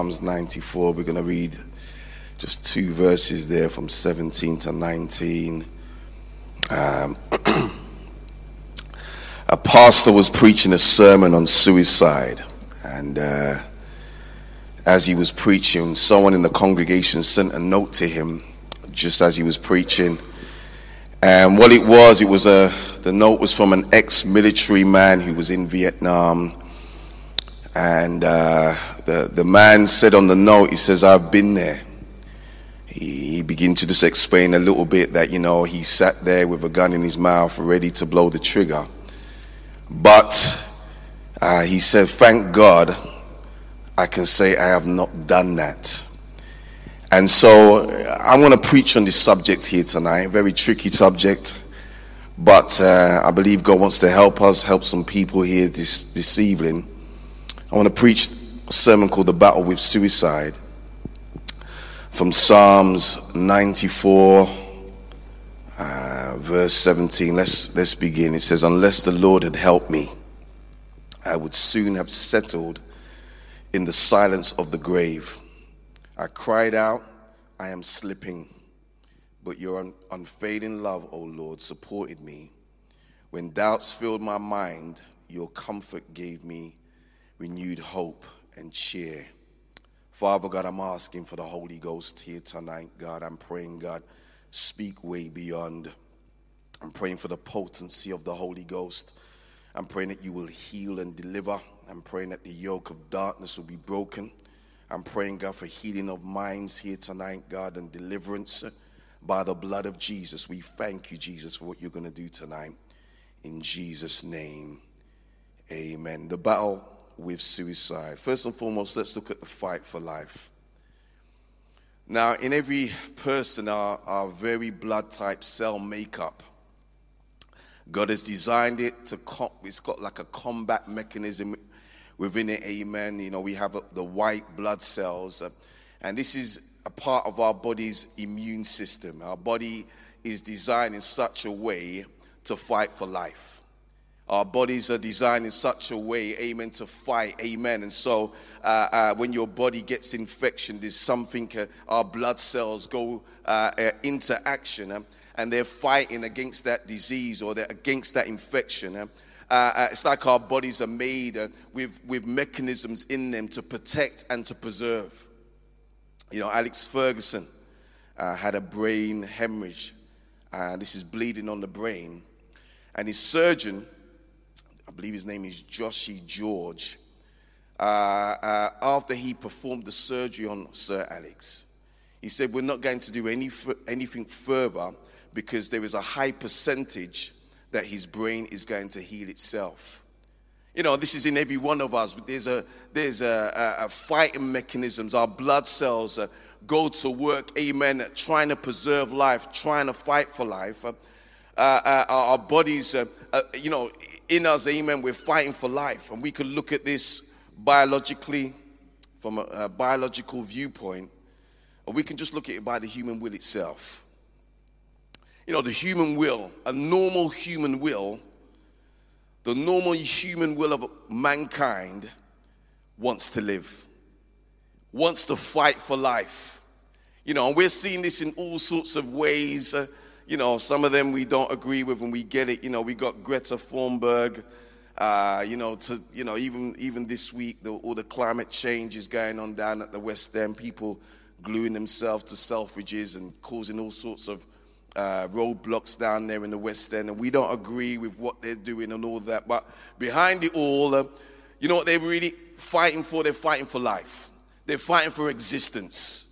Psalms 94. We're going to read just two verses there from 17 to 19. Um, a pastor was preaching a sermon on suicide, and uh, as he was preaching, someone in the congregation sent a note to him just as he was preaching. And what it was, it was a the note was from an ex-military man who was in Vietnam and uh, the, the man said on the note, he says, I've been there. He, he began to just explain a little bit that, you know, he sat there with a gun in his mouth, ready to blow the trigger. But uh, he said, Thank God I can say I have not done that. And so I want to preach on this subject here tonight, very tricky subject. But uh, I believe God wants to help us, help some people here this, this evening. I want to preach sermon called The Battle with Suicide from Psalms 94, uh, verse 17. Let's, let's begin. It says, Unless the Lord had helped me, I would soon have settled in the silence of the grave. I cried out, I am slipping. But your un- unfading love, O Lord, supported me. When doubts filled my mind, your comfort gave me renewed hope and cheer. Father God, I'm asking for the Holy Ghost here tonight, God. I'm praying, God, speak way beyond. I'm praying for the potency of the Holy Ghost. I'm praying that you will heal and deliver. I'm praying that the yoke of darkness will be broken. I'm praying, God, for healing of minds here tonight, God, and deliverance by the blood of Jesus. We thank you, Jesus, for what you're going to do tonight. In Jesus' name, amen. The battle with suicide. First and foremost, let's look at the fight for life. Now, in every person, our, our very blood type cell makeup, God has designed it to, com- it's got like a combat mechanism within it, amen. You know, we have a, the white blood cells, uh, and this is a part of our body's immune system. Our body is designed in such a way to fight for life. Our bodies are designed in such a way, amen, to fight, amen. And so uh, uh, when your body gets infection, there's something, uh, our blood cells go uh, uh, into action um, and they're fighting against that disease or against that infection. Um, uh, it's like our bodies are made with, with mechanisms in them to protect and to preserve. You know, Alex Ferguson had a brain hemorrhage. this is bleeding on the brain. And his surgeon, I believe his name is Joshi George, uh, uh, after he performed the surgery on Sir Alex, he said, We're not going to do any, anything further because there is a high percentage that his brain is going to heal itself. You know, this is in every one of us. There's a there's a, a, a fighting mechanisms. Our blood cells uh, go to work, amen, trying to preserve life, trying to fight for life. Uh, uh, our bodies, uh, uh, you know, in us, amen, we're fighting for life. And we can look at this biologically, from a, a biological viewpoint, or we can just look at it by the human will itself. You know, the human will, a normal human will, the normal human will of mankind wants to live, wants to fight for life. You know, and we're seeing this in all sorts of ways. Uh, you know, some of them we don't agree with and we get it. You know, we got Greta Thunberg. Uh, you know, to you know, even even this week, the, all the climate change is going on down at the West End. People gluing themselves to Selfridges and causing all sorts of uh, roadblocks down there in the West End, and we don't agree with what they're doing and all that. But behind it all, uh, you know what they're really fighting for? They're fighting for life. They're fighting for existence.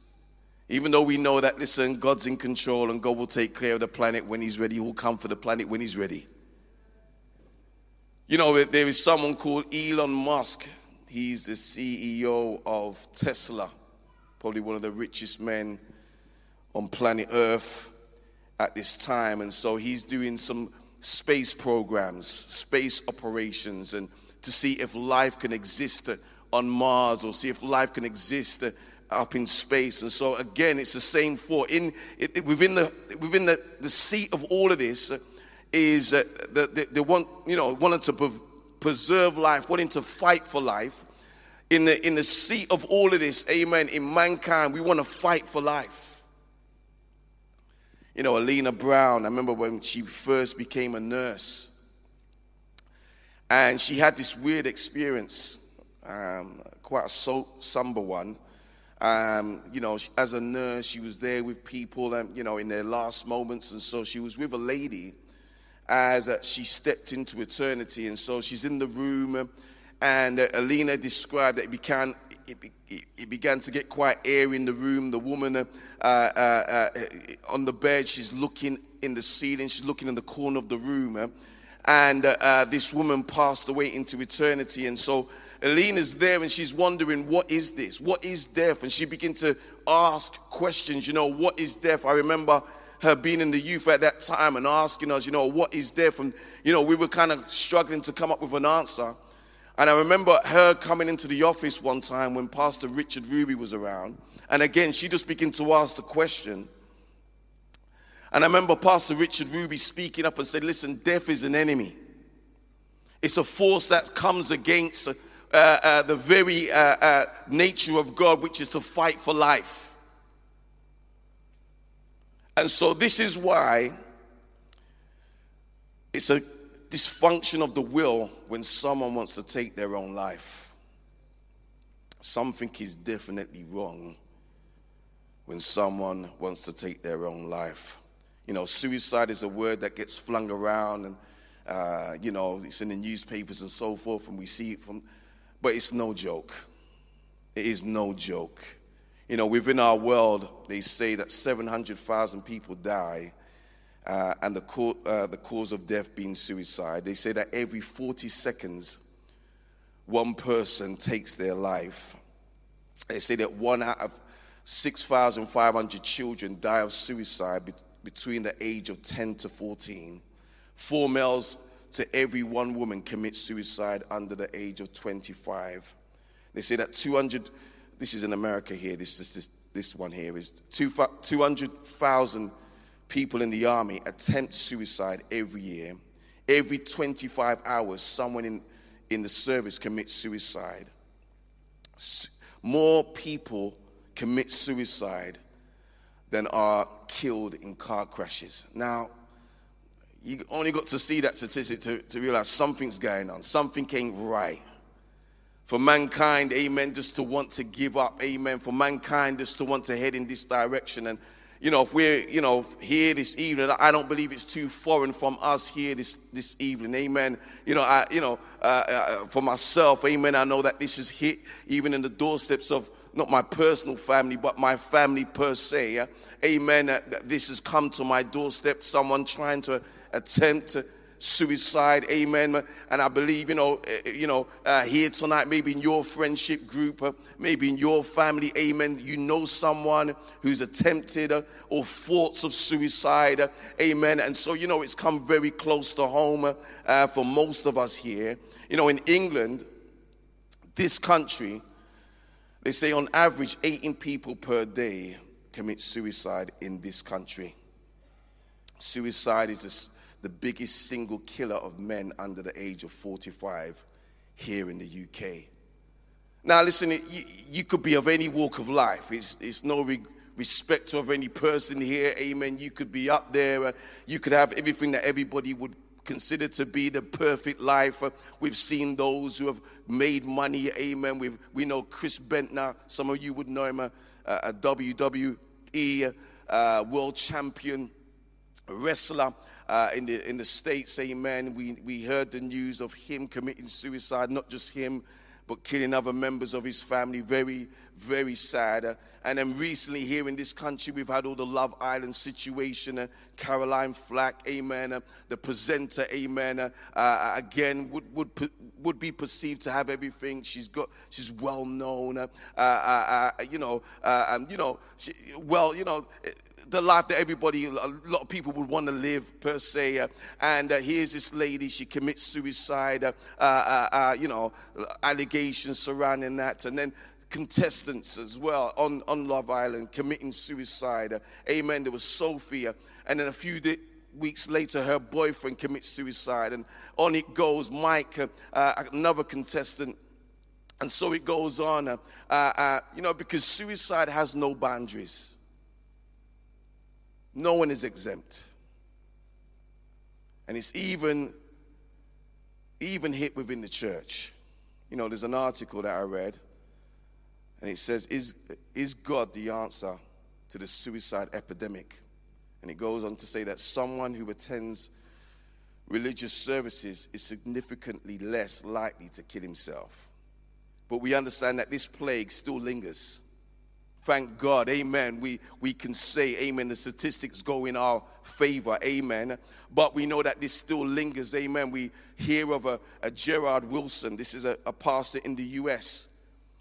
Even though we know that, listen, God's in control and God will take care of the planet when He's ready, He will come for the planet when He's ready. You know, there is someone called Elon Musk. He's the CEO of Tesla, probably one of the richest men on planet Earth at this time. And so he's doing some space programs, space operations, and to see if life can exist on Mars or see if life can exist up in space. And so again, it's the same for in it, it, within the within the, the seat of all of this uh, is uh, the, the, the one you know wanting to preserve life, wanting to fight for life. in the, in the seat of all of this, amen, in mankind, we want to fight for life. You know, Alina Brown, I remember when she first became a nurse, and she had this weird experience, um, quite a so, somber one. Um, you know, as a nurse, she was there with people, and you know, in their last moments, and so she was with a lady as uh, she stepped into eternity, and so she's in the room and uh, Alina described that it began, it, it, began to get quite airy in the room. The woman uh, uh, uh, on the bed, she's looking in the ceiling, she's looking in the corner of the room. Uh, and this woman passed away into eternity. And so Alina's there and she's wondering, what is this? What is death? And she began to ask questions, you know, what is death? I remember her being in the youth at that time and asking us, you know, what is death? And, you know, we were kind of struggling to come up with an answer. And I remember her coming into the office one time when Pastor Richard Ruby was around. And again, she just began to ask the question. And I remember Pastor Richard Ruby speaking up and said, Listen, death is an enemy. It's a force that comes against uh, uh, the very uh, uh nature of God, which is to fight for life. And so, this is why it's a dysfunction of the will when someone wants to take their own life. Something is definitely wrong when someone wants to take their own life. You know, suicide is a word that gets flung around and, uh, you know, it's in the newspapers and so forth, and we see it from, but it's no joke. It is no joke. You know, within our world, they say that 700,000 people die uh, and the, co- uh, the cause of death being suicide. They say that every 40 seconds, one person takes their life. They say that one out of 6,500 children die of suicide be- between the age of 10 to 14. Four males to every one woman commits suicide under the age of 25. They say that 200, this is in America here, this, this, this, this one here is 200,000 people in the army attempt suicide every year. Every 25 hours, someone in, in the service commits suicide. More people commit suicide than are killed in car crashes. Now, you only got to see that statistic to, to realize something's going on, something ain't right. For mankind, amen, just to want to give up, amen. For mankind, just to want to head in this direction. And you know, if we're, you know, here this evening, I don't believe it's too foreign from us here this, this evening. Amen. You know, I, you know, uh, uh, for myself, amen, I know that this is hit even in the doorsteps of not my personal family, but my family per se. Amen. Uh, this has come to my doorstep. Someone trying to attempt suicide. Amen. And I believe, you know, eh, eh, you know, uh, here tonight, maybe in your friendship group, uh, maybe in your family, amen, you know someone who's attempted uh, or thoughts of suicide. Uh, amen. And so, you know, it's come very close to home uh, for most of us here. You know, in England, this country, they say on average 18 people per day commit suicide in this country. Suicide is a the biggest single killer of men under the age of 45 here in the UK. Now, listen, you, you could be of any walk of life. It's, it's no re- respect of any person here. Amen. You could be up there. Uh, you could have everything that everybody would consider to be the perfect life. Uh, we've seen those who have made money. Amen. We've, we know Chris Benoit. Some of you would know him, a, a WWE uh, world champion wrestler uh, in, the, in the States, amen. We, we heard the news of him committing suicide, not just him, but killing other members of his family. Very, very sad. And then recently here in this country, we've had all the Love Island situation. Uh, Caroline Flack, amen. Uh, the presenter, amen. Uh, uh, again, would, would, would be perceived to have everything. She's got, she's well known. you know, um, you know, she, well, you know, the life that everybody, a lot of people would want to live per se. And here's this lady, she commits suicide, you know, allegations surrounding that. And then contestants as well on, on Love Island committing suicide. amen. There was Sophia. And then a few di- weeks later, her boyfriend commits suicide. And on it goes Mike, another contestant And so it goes on, uh, uh, uh, you know, because suicide has no boundaries. No one is exempt. And it's even, even hit within the church. You know, there's an article that I read, and it says, Is, is God the answer to the suicide epidemic? And it goes on to say that someone who attends religious services is significantly less likely to kill himself. But we understand that this plague still lingers. Thank God, amen. We, we can say, amen, the statistics go in our favor, amen. But we know that this still lingers, amen. We hear of a, a Jarrid Wilson, this is a, a pastor in the US.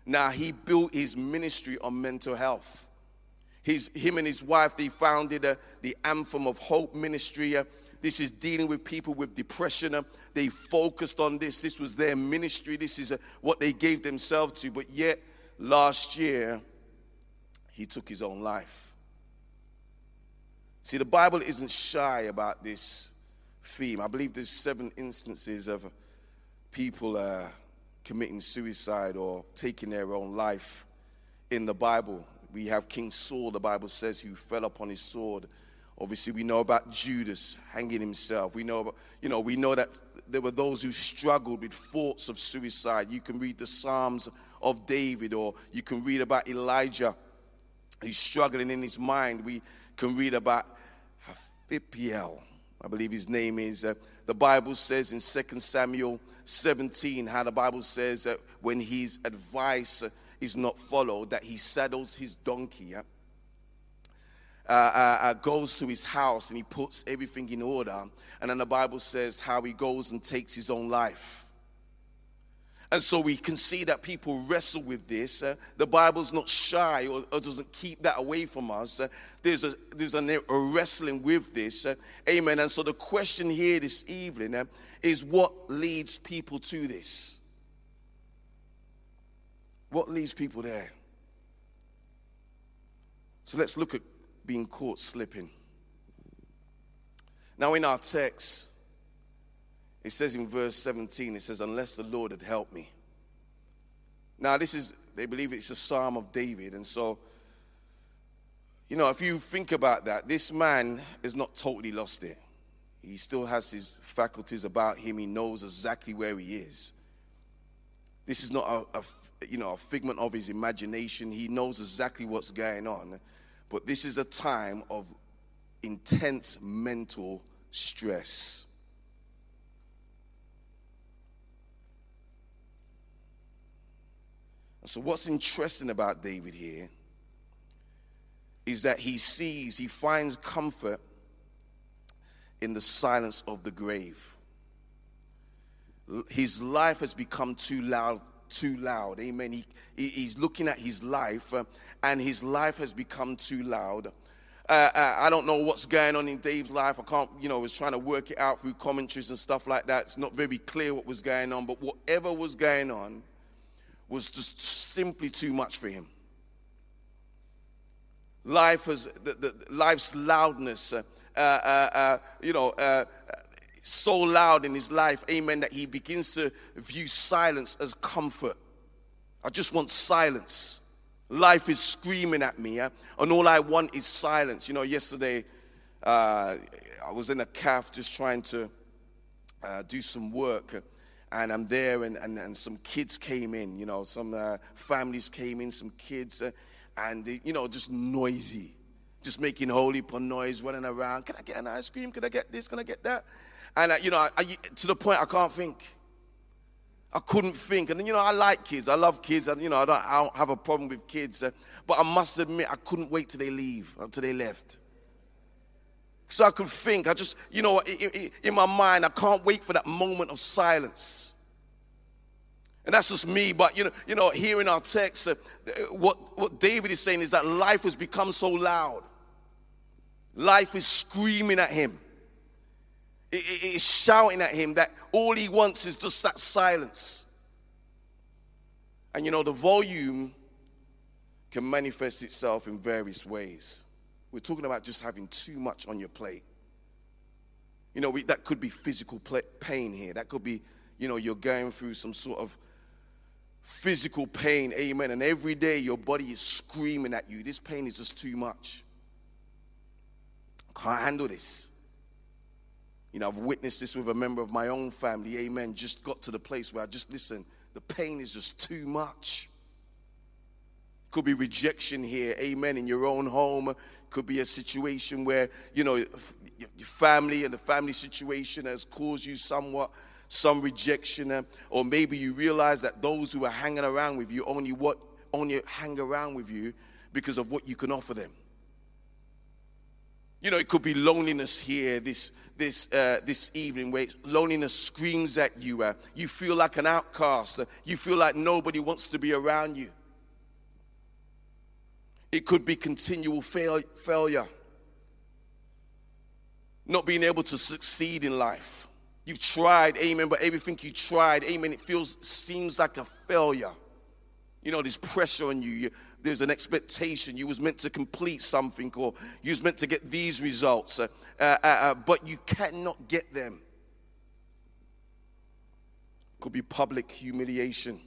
Now, he built his ministry on mental health. His, him and his wife, they founded the Anthem of Hope ministry. Uh, this is dealing with people with depression. Uh, they focused on this. This was their ministry. This is uh, what they gave themselves to. But yet, last year, he took his own life. See, the Bible isn't shy about this theme. I believe there's seven instances of people uh, committing suicide or taking their own life in the Bible. We have King Saul, the Bible says, who fell upon his sword. Obviously, we know about Judas hanging himself. We know, about, you know, we know that there were those who struggled with thoughts of suicide. You can read the Psalms of David, or you can read about Elijah. He's struggling in his mind. We can read about Ahithophel. I believe his name is. Uh, the Bible says in 2 Samuel 17 how the Bible says that when his advice is not followed, that he saddles his donkey, uh, uh, uh, goes to his house and he puts everything in order. And then the Bible says how he goes and takes his own life. And so we can see that people wrestle with this. Uh, the Bible's not shy or, or, doesn't keep that away from us. Uh, there's a, there's a, a, wrestling with this. Uh, amen. And so the question here this evening uh, is what leads people to this? What leads people there? So let's look at being caught slipping. Now, in our text, it says in verse 17, it says, Unless the Lord had helped me. Now, this is, they believe it's a psalm of David. And so, you know, if you think about that, this man is not totally lost it. He still has his faculties about him, he knows exactly where he is. This is not a, a you know, a figment of his imagination. He knows exactly what's going on. But this is a time of intense mental stress. So, what's interesting about David here is that he sees, he finds comfort in the silence of the grave. His life has become too loud too loud. Amen. He, he's looking at his life, uh, and his life has become too loud. Uh, uh, I don't know what's going on in Dave's life. I can't, you know, was trying to work it out through commentaries and stuff like that. It's not very clear what was going on, but whatever was going on was just simply too much for him. Life was the, the life's loudness, uh, uh, uh, you know, so loud in his life, amen, that he begins to view silence as comfort. I just want silence. Life is screaming at me, yeah? and all I want is silence. You know, yesterday uh, I was in a calf just trying to uh, do some work, and I'm there, and, and, and some kids came in, you know, some uh, families came in, some kids, uh, and, they, you know, just noisy, just making holy pun noise, running around. Can I get an ice cream? Can I get this? Can I get that? And, uh, you know, I, I, to the point I can't think. I couldn't think. And, you know, I like kids. I love kids. And, you know, I don't, I don't have a problem with kids. Uh, but I must admit, I couldn't wait till they leave, until they left. So I could think. I just, you know, in, in my mind, I can't wait for that moment of silence. And that's just me. But, you know, you know here in our text, uh, what, what David is saying is that life has become so loud. Life is screaming at him It is shouting at him that all he wants is just that silence. And you know, the volume can manifest itself in various ways. We're talking about just having too much on your plate. You know, we, that could be physical pain here. That could be, you know, you're going through some sort of physical pain, amen, and every day your body is screaming at you, this pain is just too much. Can't handle this. You know, I've witnessed this with a member of my own family, amen. Just got to the place where I just listen, the pain is just too much. Could be rejection here, amen, in your own home. Could be a situation where, you know, your family and the family situation has caused you somewhat some rejection, uh, or maybe you realize that those who are hanging around with you only what only hang around with you because of what you can offer them. You know, it could be loneliness here this this uh, this evening, where loneliness screams at you. Uh, you feel like an outcast. Uh, you feel like nobody wants to be around you. It could be continual fail, failure, not being able to succeed in life. You've tried, amen, but everything you tried, amen, it feels, seems like a failure. You know, there's pressure on you. you. There's an expectation. You was meant to complete something or you was meant to get these results, uh, uh, uh, uh but you cannot get them. Could be public humiliation.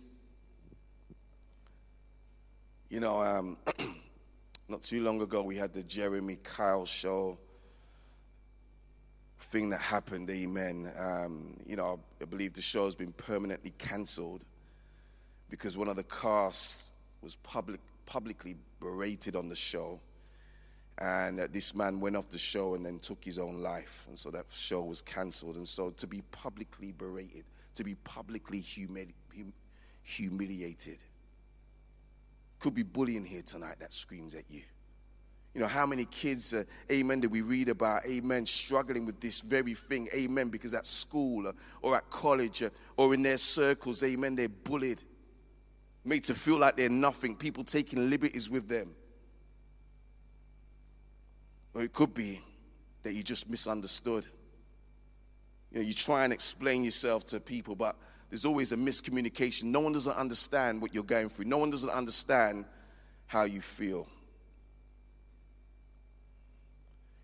You know, um, Not too long ago, we had the Jeremy Kyle show thing that happened, amen. Um, you know, I believe the show has been permanently cancelled because one of the cast was public, publicly berated on the show. And uh, this man went off the show and then took his own life. And so that show was cancelled. And so to be publicly berated, to be publicly humili- hum- humiliated, could be bullying here tonight that screams at you. You know, how many kids, uh, amen, did we read about, amen, struggling with this very thing, amen, because at school uh, or at college uh, or in their circles, amen, they're bullied, made to feel like they're nothing, people taking liberties with them. Or it could be that you just misunderstood. You know, you try and explain yourself to people, but there's always a miscommunication. No one doesn't understand what you're going through, no one doesn't understand how you feel.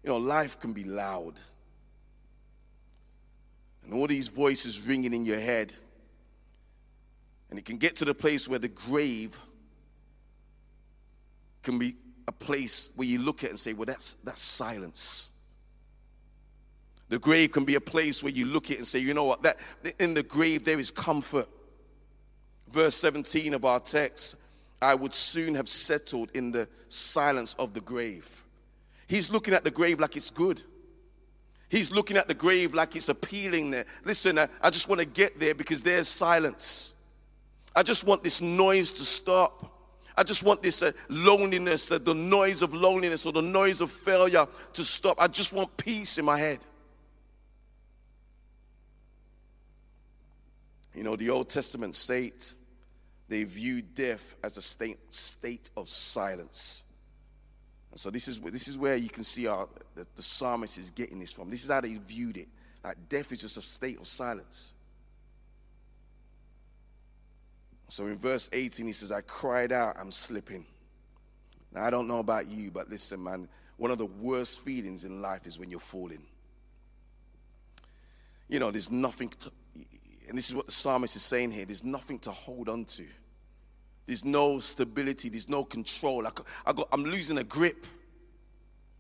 You know, life can be loud. And all these voices ringing in your head. And it can get to the place where the grave can be a place where you look at and say, well, that's, that's silence. The grave can be a place where you look at and say, you know what, that in the grave there is comfort. Verse 17 of our text, I would soon have settled in the silence of the grave. He's looking at the grave like it's good. He's looking at the grave like it's appealing there. Listen, I, I just want to get there because there's silence. I just want this noise to stop. I just want this uh, loneliness, the, the noise of loneliness or the noise of failure to stop. I just want peace in my head. You know, the Old Testament state, they viewed death as a state, state of silence. And so this is, this is where you can see our, the, the psalmist is getting this from. This is how they viewed it. Like death is just a state of silence. So in verse 18, he says, I cried out, I'm slipping. Now, I don't know about you, but listen, man, one of the worst feelings in life is when you're falling. You know, there's nothing to, and this is what the psalmist is saying here there's nothing to hold on to. There's no stability, there's no control. I, I got, I'm losing a grip.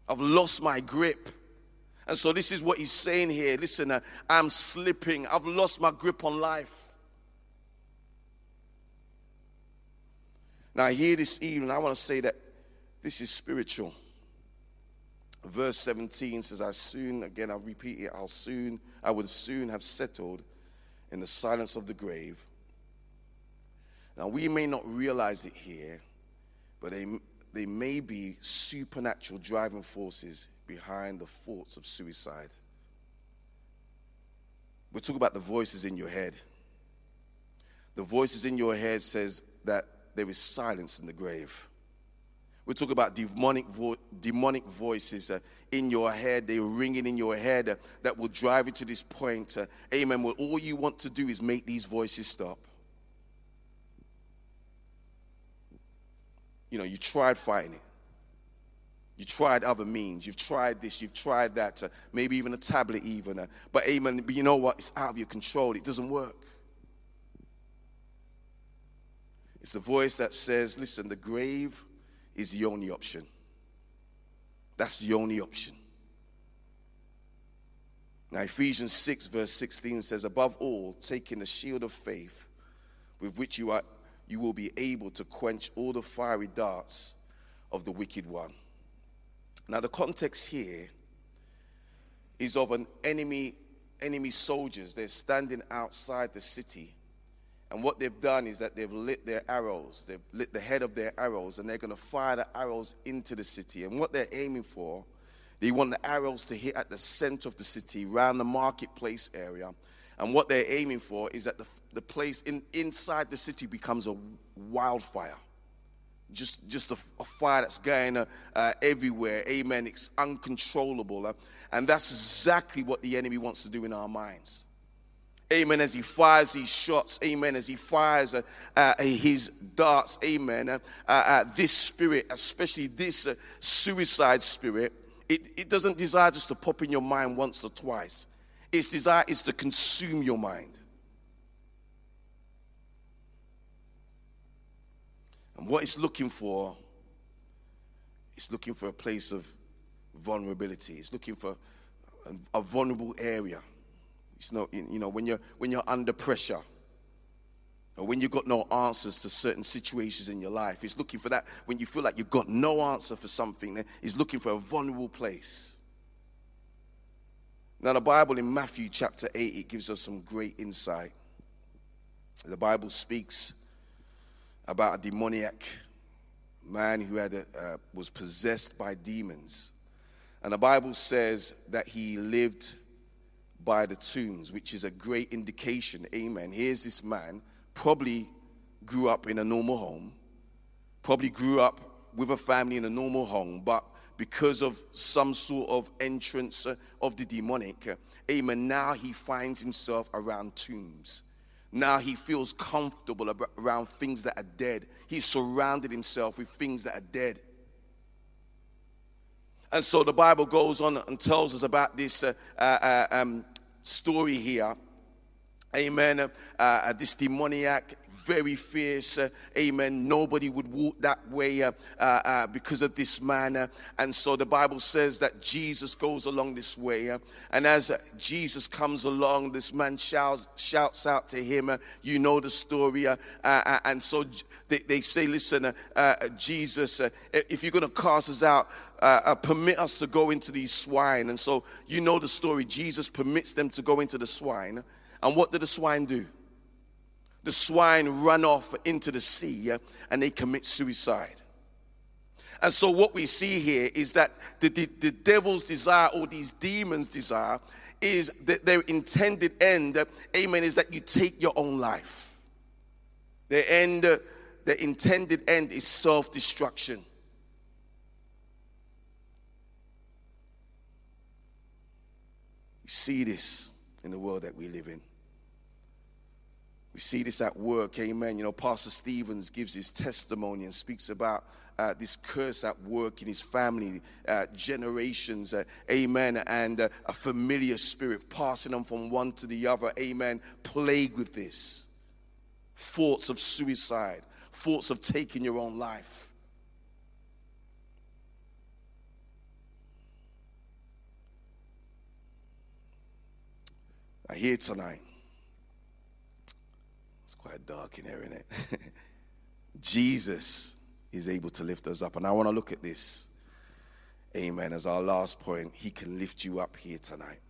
I've lost my grip. And so, this is what he's saying here. Listen, uh, I'm slipping. I've lost my grip on life. Now, here this evening, I want to say that this is spiritual. Verse 17 says, I soon, again, I'll repeat it, I'll soon, I would soon have settled in the silence of the grave. Now, we may not realize it here, but they, they may be supernatural driving forces behind the thoughts of suicide. we talk about the voices in your head. The voices in your head says that there is silence in the grave. We talk about demonic, vo- demonic voices uh, in your head. They're ringing in your head uh, that will drive you to this point. Uh, amen. Well, all you want to do is make these voices stop. You know, you tried fighting it. You tried other means. You've tried this. You've tried that. Uh, maybe even a tablet, even. Uh, but amen. But you know what? It's out of your control. It doesn't work. It's a voice that says, listen, the grave is the only option. That's the only option. Now, Ephesians 6, verse 16 says, Above all, taking the shield of faith, with which you, are, you will be able to quench all the fiery darts of the wicked one. Now, the context here is of an enemy, enemy soldiers. They're standing outside the city. And what they've done is that they've lit their arrows. They've lit the head of their arrows, and they're going to fire the arrows into the city. And what they're aiming for, they want the arrows to hit at the center of the city, around the marketplace area. And what they're aiming for is that the, the place in, inside the city becomes a wildfire just just a, a, fire that's going uh, uh, everywhere amen it's uncontrollable uh, and that's exactly what the enemy wants to do in our minds amen as he fires these shots amen as he fires uh, uh, his darts amen uh, this spirit especially this suicide spirit it, it doesn't desire just to pop in your mind once or twice its desire is to consume your mind And what it's looking for, it's looking for a place of vulnerability. It's looking for a vulnerable area. It's not, you know, when you're, when you're under pressure, or when you've got no answers to certain situations in your life, it's looking for that. When you feel like you've got no answer for something, it's looking for a vulnerable place. Now, the Bible in Matthew chapter 8, it gives us some great insight. The Bible speaks about a demoniac man who had a, uh, was possessed by demons. And the Bible says that he lived by the tombs, which is a great indication. Amen. Here's this man, probably grew up in a normal home, probably grew up with a family in a normal home, but because of some sort of entrance uh, of the demonic, uh, amen, now he finds himself around tombs. Now he feels comfortable around things that are dead. He's surrounded himself with things that are dead. And so the Bible goes on and tells us about this uh, uh, uh um, story here. Amen. Uh, uh, this demoniac very fierce. Uh, amen. Nobody would walk that way uh, uh, because of this man. And so the Bible says that Jesus goes along this way. And as Jesus comes along, this man shouts, shouts out to him. you know the story. and so they, they say, Listen, Jesus, if you're going to cast us out, Uh, uh, permit us to go into these swine. And so you know the story. Jesus permits them to go into the swine. And what did the swine do? the swine run off into the sea uh, and they commit suicide. And so, what we see here is that the, the, the devil's desire or these demons' desire is that their intended end, amen, is that you take your own life. Their end, the intended end is self destruction. We see this in the world that we live in. We see this at work, amen. You know, Pastor Stevens gives his testimony and speaks about uh, this curse at work in his family, uh, generations, uh, amen, and uh, a familiar spirit passing on from one to the other, amen, plagued with this. Thoughts of suicide, thoughts of taking your own life. I hear tonight It's quite dark in here, isn't it? Jesus is able to lift us up. And I want to look at this, amen, as our last point. He can lift you up here tonight.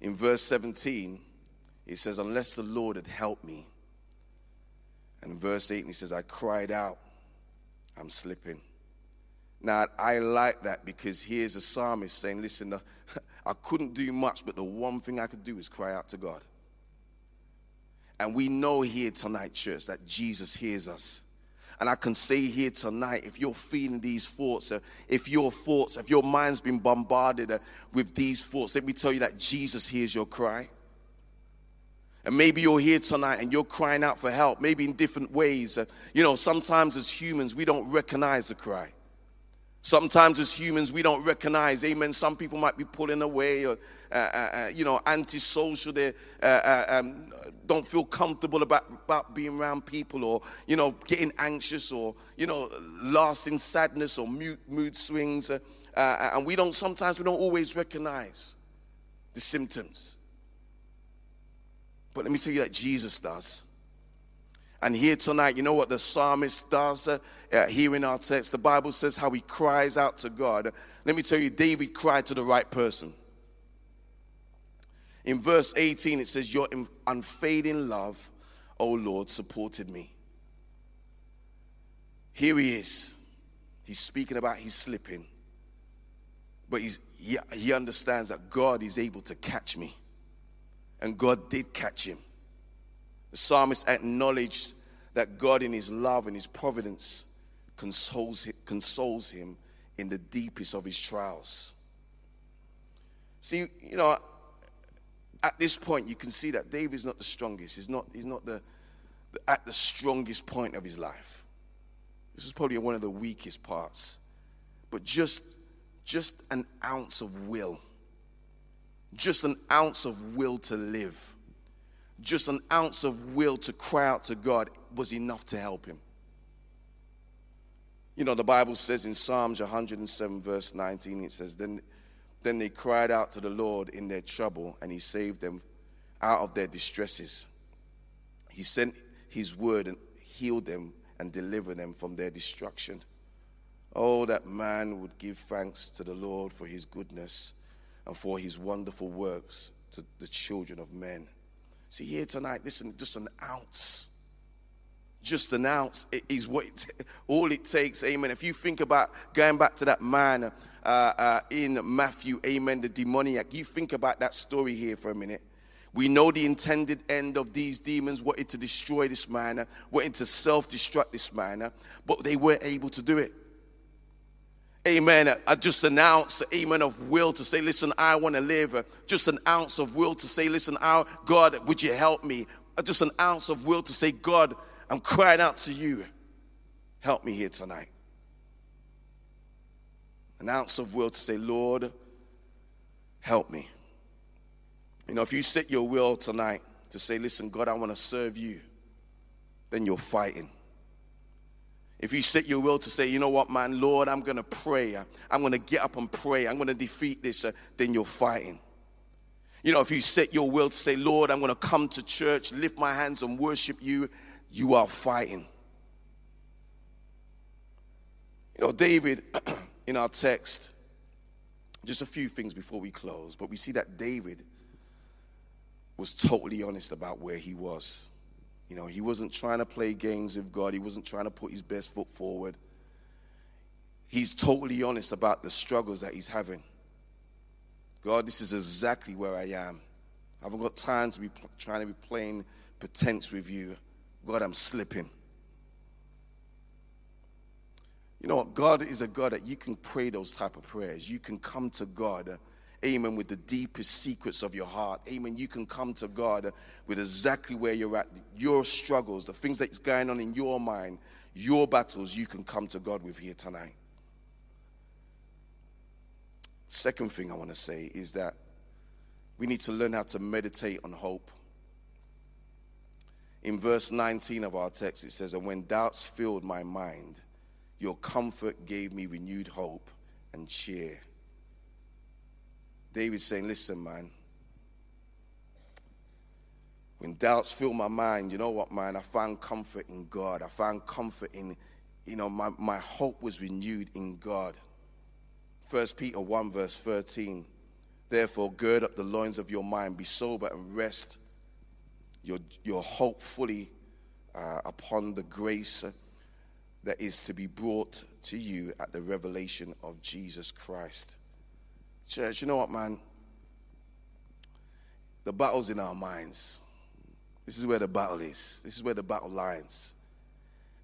In verse 17, it says, Unless the Lord had helped me. And in verse 8, he says, I cried out, I'm slipping. Now, I like that because here's a psalmist saying, Listen, I couldn't do much, but the one thing I could do is cry out to God. And we know here tonight, church, that Jesus hears us. And I can say here tonight, if you're feeling these thoughts, uh, if your thoughts, if your mind's been bombarded uh, with these thoughts, let me tell you that Jesus hears your cry. And maybe you're here tonight and you're crying out for help, maybe in different ways. Uh, you know, sometimes as humans, we don't recognize the cry. Sometimes, as humans, we don't recognize, amen. Some people might be pulling away or, uh, uh, uh you know, antisocial. They uh, uh, um, don't feel comfortable about, about being around people or, you know, getting anxious or, you know, lasting sadness or mood, mood swings. Uh, and we don't, sometimes we don't always recognize the symptoms. But let me tell you that Jesus does. And here tonight, you know what the psalmist does uh, here in our text? The Bible says how he cries out to God. Let me tell you, David cried to the right person. In verse 18, it says, Your unfading love, O Lord, supported me. Here he is. He's speaking about he's slipping. But he's, he, he understands that God is able to catch me. And God did catch him. The psalmist acknowledged that God, in his love and his providence, consoles, consoles him in the deepest of his trials. See, you know, at this point, you can see that David's not the strongest. He's not, he's not the, the, at the strongest point of his life. This is probably one of the weakest parts. But just, just an ounce of will, just an ounce of will to live just an ounce of will to cry out to God was enough to help him. You know, the Bible says in Psalms 107, verse 19, it says, Then, then they cried out to the Lord in their trouble, and he saved them out of their distresses. He sent his word and healed them and delivered them from their destruction. Oh, that man would give thanks to the Lord for his goodness and for his wonderful works to the children of men. See, here tonight, listen, just an ounce. Just an ounce is what it, all it takes. Amen. If you think about going back to that man uh, uh, in Matthew, amen, the demoniac, you think about that story here for a minute. We know the intended end of these demons wanted to destroy this man, wanted to self destruct this man, but they weren't able to do it amen, i just an ounce, amen, of will to say, listen, I want to live. Just an ounce of will to say, listen, our God, would you help me? Uh, just an ounce of will to say, God, I'm crying out to you. Help me here tonight. An ounce of will to say, Lord, help me. You know, if you set your will tonight to say, listen, God, I want to serve you, then you're fighting. If you set your will to say, you know what, man, Lord, I'm going to pray. I'm going to get up and pray. I'm going to defeat this, uh, then you're fighting. You know, if you set your will to say, Lord, I'm going to come to church, lift my hands and worship you, you are fighting. You know, David, in our text, just a few things before we close, but we see that David was totally honest about where he was. You know, he wasn't trying to play games with God, he wasn't trying to put his best foot forward. He's totally honest about the struggles that he's having. God, this is exactly where I am. I haven't got time to be pl- trying to be playing pretense with you. God, I'm slipping. You know? God is a God that you can pray those type of prayers. You can come to God amen, with the deepest secrets of your heart. Amen. You can come to God with exactly where you're at, your struggles, the things that's going on in your mind, your battles, you can come to God with here tonight. Second thing I want to say is that we need to learn how to meditate on hope. In verse 19 of our text, it says, And when doubts filled my mind, your comfort gave me renewed hope and cheer. David's saying, Listen, man, when doubts fill my mind, you know what, man? I found comfort in God. I found comfort in, you know, my, my hope was renewed in God. First Peter 1, verse 13. Therefore, gird up the loins of your mind, be sober, and rest your, your hope fully uh, upon the grace that is to be brought to you at the revelation of Jesus Christ. Church, you know what, man? The battle's in our minds. This is where the battle is. This is where the battle lies.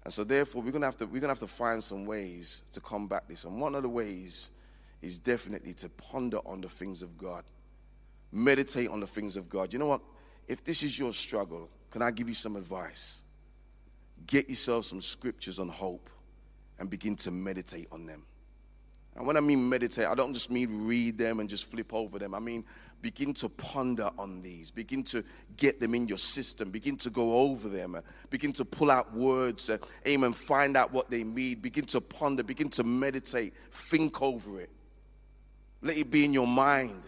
And so therefore we're gonna have to we're gonna have to find some ways to combat this. And one of the ways is definitely to ponder on the things of God. Meditate on the things of God. You know what? If this is your struggle, can I give you some advice? Get yourself some scriptures on hope and begin to meditate on them. And when I mean meditate, I don't just mean read them and just flip over them. I mean begin to ponder on these, begin to get them in your system, begin to go over them, begin to pull out words, uh, aim and find out what they mean, begin to ponder, begin to meditate, think over it. Let it be in your mind.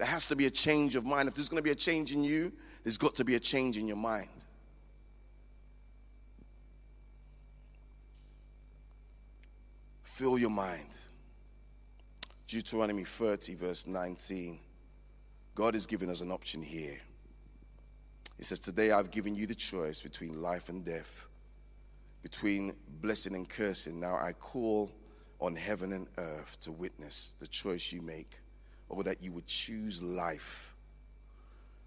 There has to be a change of mind. If there's going to be a change in you, there's got to be a change in your mind. Fill your mind. Deuteronomy 30, verse 19. God has given us an option here. He says, Today I've given you the choice between life and death, between blessing and cursing. Now I call on heaven and earth to witness the choice you make, or that you would choose life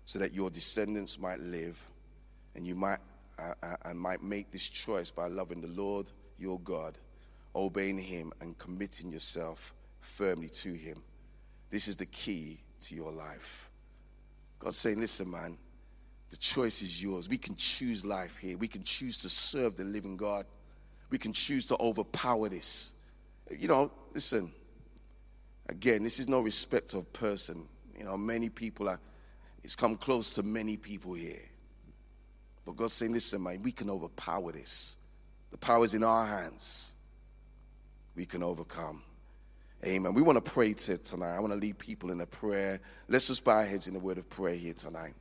so that your descendants might live and you might uh, uh, and might make this choice by loving the Lord your God obeying Him and committing yourself firmly to Him. This is the key to your life. God's saying, listen, man, the choice is yours. We can choose life here. We can choose to serve the living God. We can choose to overpower this. You know, listen, again, this is no respect of person. You know, many people are, it's come close to many people here. But God's saying, listen, man, we can overpower this. The power is in our hands we can overcome. Amen. We want to pray to tonight. I want to lead people in a prayer. Let's just bow our heads in a word of prayer here tonight.